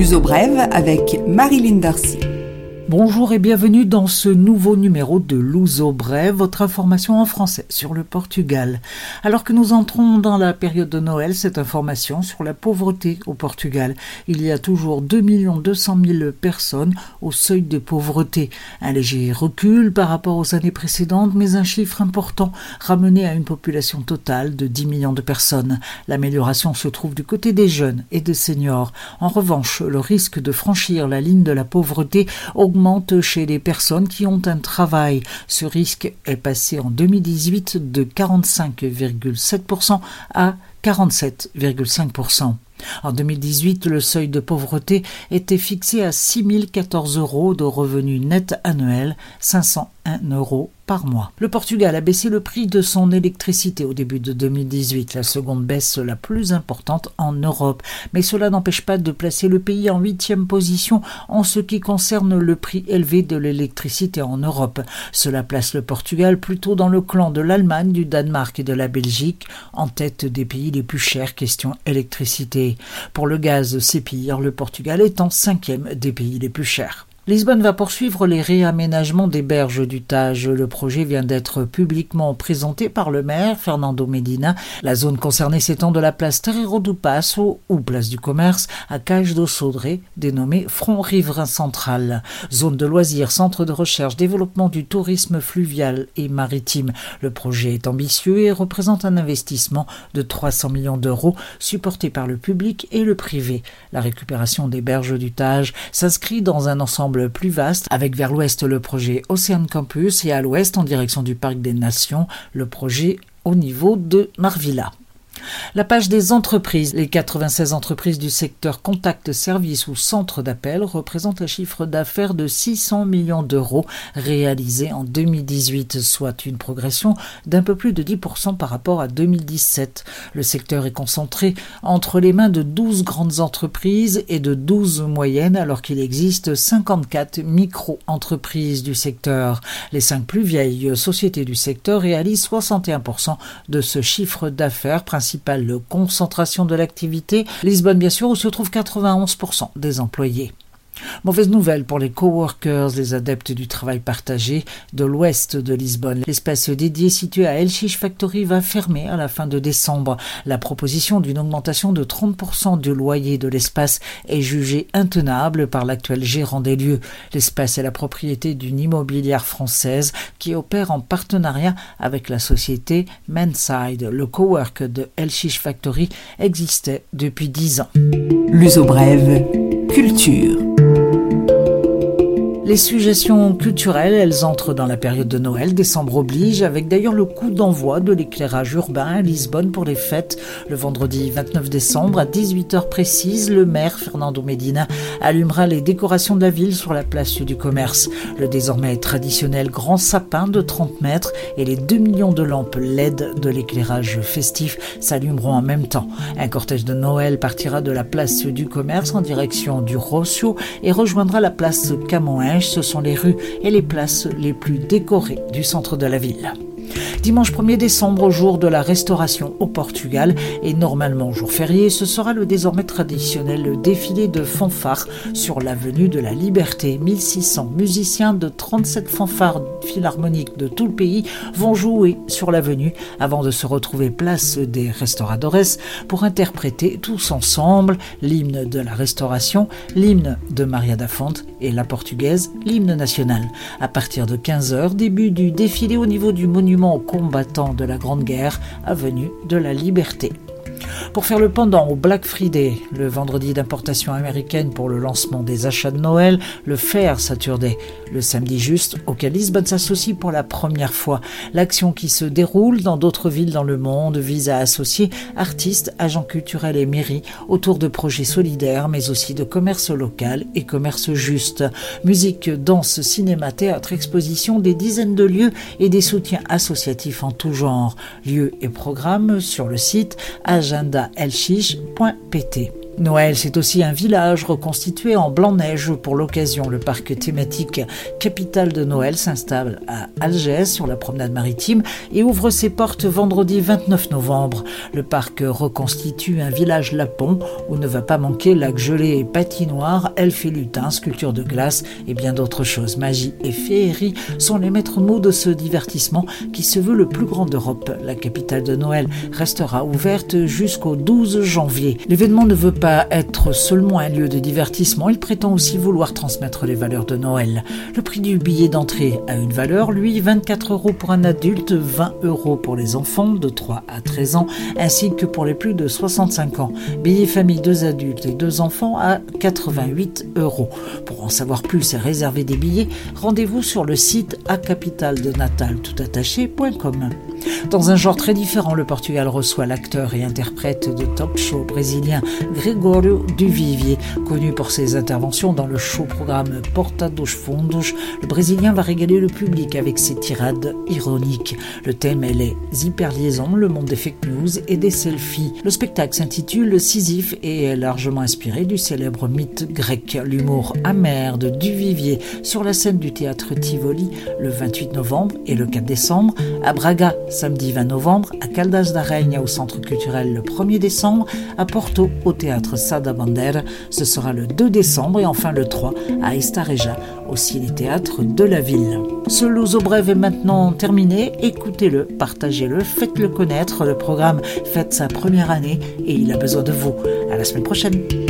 L'uso brève avec Marilyn Darcy. Bonjour et bienvenue dans ce nouveau numéro de Luso Brève, votre information en français sur le Portugal. Alors que nous entrons dans la période de Noël, cette information sur la pauvreté au Portugal. Il y a toujours 2 200 000 personnes au seuil de pauvreté. Un léger recul par rapport aux années précédentes, mais un chiffre important ramené à une population totale de 10 millions de personnes. L'amélioration se trouve du côté des jeunes et des seniors. En revanche, le risque de franchir la ligne de la pauvreté augmente chez les personnes qui ont un travail. Ce risque est passé en 2018 de 45,7% à 47,5%. En 2018, le seuil de pauvreté était fixé à 6 014 euros de revenus nets annuels, 501 euros par mois. Le Portugal a baissé le prix de son électricité au début de 2018, la seconde baisse la plus importante en Europe. Mais cela n'empêche pas de placer le pays en huitième position en ce qui concerne le prix élevé de l'électricité en Europe. Cela place le Portugal plutôt dans le clan de l'Allemagne, du Danemark et de la Belgique, en tête des pays les plus chers question électricité. Pour le gaz, c'est pire, le Portugal est en cinquième des pays les plus chers. Lisbonne va poursuivre les réaménagements des berges du Tage. Le projet vient d'être publiquement présenté par le maire Fernando Medina. La zone concernée s'étend de la place Terreiro do Passo ou place du commerce à Cage do Sodré, dénommée Front Riverain Central. Zone de loisirs, centre de recherche, développement du tourisme fluvial et maritime. Le projet est ambitieux et représente un investissement de 300 millions d'euros supporté par le public et le privé. La récupération des berges du Tage s'inscrit dans un ensemble plus vaste, avec vers l'ouest le projet Ocean Campus et à l'ouest, en direction du Parc des Nations, le projet au niveau de Marvilla. La page des entreprises. Les 96 entreprises du secteur contact service ou centre d'appel représentent un chiffre d'affaires de 600 millions d'euros réalisé en 2018, soit une progression d'un peu plus de 10% par rapport à 2017. Le secteur est concentré entre les mains de 12 grandes entreprises et de 12 moyennes alors qu'il existe 54 micro-entreprises du secteur. Les cinq plus vieilles sociétés du secteur réalisent 61% de ce chiffre d'affaires principale concentration de l'activité, Lisbonne bien sûr, où se trouvent 91% des employés. Mauvaise nouvelle pour les coworkers, les adeptes du travail partagé de l'ouest de Lisbonne. L'espace dédié situé à El Factory va fermer à la fin de décembre. La proposition d'une augmentation de 30% du loyer de l'espace est jugée intenable par l'actuel gérant des lieux. L'espace est la propriété d'une immobilière française qui opère en partenariat avec la société Manside. Le cowork de El Factory existait depuis 10 ans. L'uso brève, culture. Les suggestions culturelles, elles entrent dans la période de Noël, décembre oblige, avec d'ailleurs le coup d'envoi de l'éclairage urbain à Lisbonne pour les fêtes. Le vendredi 29 décembre, à 18h précise, le maire Fernando Medina allumera les décorations de la ville sur la place du commerce. Le désormais traditionnel grand sapin de 30 mètres et les 2 millions de lampes LED de l'éclairage festif s'allumeront en même temps. Un cortège de Noël partira de la place du commerce en direction du Rossio et rejoindra la place Ce sont les rues et les places les plus décorées du centre de la ville. Dimanche 1er décembre, jour de la restauration au Portugal et normalement jour férié, ce sera le désormais traditionnel défilé de fanfares sur l'avenue de la Liberté. 1600 musiciens de 37 fanfares philharmoniques de tout le pays vont jouer sur l'avenue avant de se retrouver place des restauradores pour interpréter tous ensemble l'hymne de la restauration, l'hymne de Maria da Fonte et la portugaise, l'hymne national. À partir de 15h, début du défilé au niveau du monument aux combattants de la Grande Guerre, avenue de la Liberté. Pour faire le pendant au Black Friday, le vendredi d'importation américaine pour le lancement des achats de Noël, le Fair Saturday, le samedi juste, auquel Lisbonne s'associe pour la première fois. L'action qui se déroule dans d'autres villes dans le monde vise à associer artistes, agents culturels et mairies autour de projets solidaires, mais aussi de commerce local et commerce juste. Musique, danse, cinéma, théâtre, exposition, des dizaines de lieux et des soutiens associatifs en tout genre. Lieux et programmes sur le site agenda Noël, c'est aussi un village reconstitué en blanc-neige pour l'occasion. Le parc thématique Capitale de Noël s'installe à Algès sur la promenade maritime et ouvre ses portes vendredi 29 novembre. Le parc reconstitue un village lapon où ne va pas manquer lac gelé et patinoire, elfes et lutins, sculptures de glace et bien d'autres choses. Magie et féerie sont les maîtres mots de ce divertissement qui se veut le plus grand d'Europe. La capitale de Noël restera ouverte jusqu'au 12 janvier. L'événement ne veut pas être seulement un lieu de divertissement, il prétend aussi vouloir transmettre les valeurs de Noël. Le prix du billet d'entrée a une valeur, lui, 24 euros pour un adulte, 20 euros pour les enfants de 3 à 13 ans, ainsi que pour les plus de 65 ans. Billet famille deux adultes et deux enfants à 88 euros. Pour en savoir plus et réserver des billets, rendez-vous sur le site acapitaldenonataltoutattaché.com. Dans un genre très différent, le Portugal reçoit l'acteur et interprète de talk show brésilien Gregorio Duvivier. Connu pour ses interventions dans le show-programme Porta dos Fundos, le Brésilien va régaler le public avec ses tirades ironiques. Le thème est les hyperliaisons, le monde des fake news et des selfies. Le spectacle s'intitule Sisyphe et est largement inspiré du célèbre mythe grec. L'humour amer de Duvivier sur la scène du théâtre Tivoli le 28 novembre et le 4 décembre, à Braga samedi 20 novembre, à Caldas da Rainha au centre culturel le 1er décembre, à Porto au théâtre Sada Bandera, ce sera le 2 décembre et enfin le 3 à Estareja au ciné-théâtre de la ville. Ce Luso Brève est maintenant terminé, écoutez-le, partagez-le, faites-le connaître, le programme fête sa première année et il a besoin de vous. À la semaine prochaine.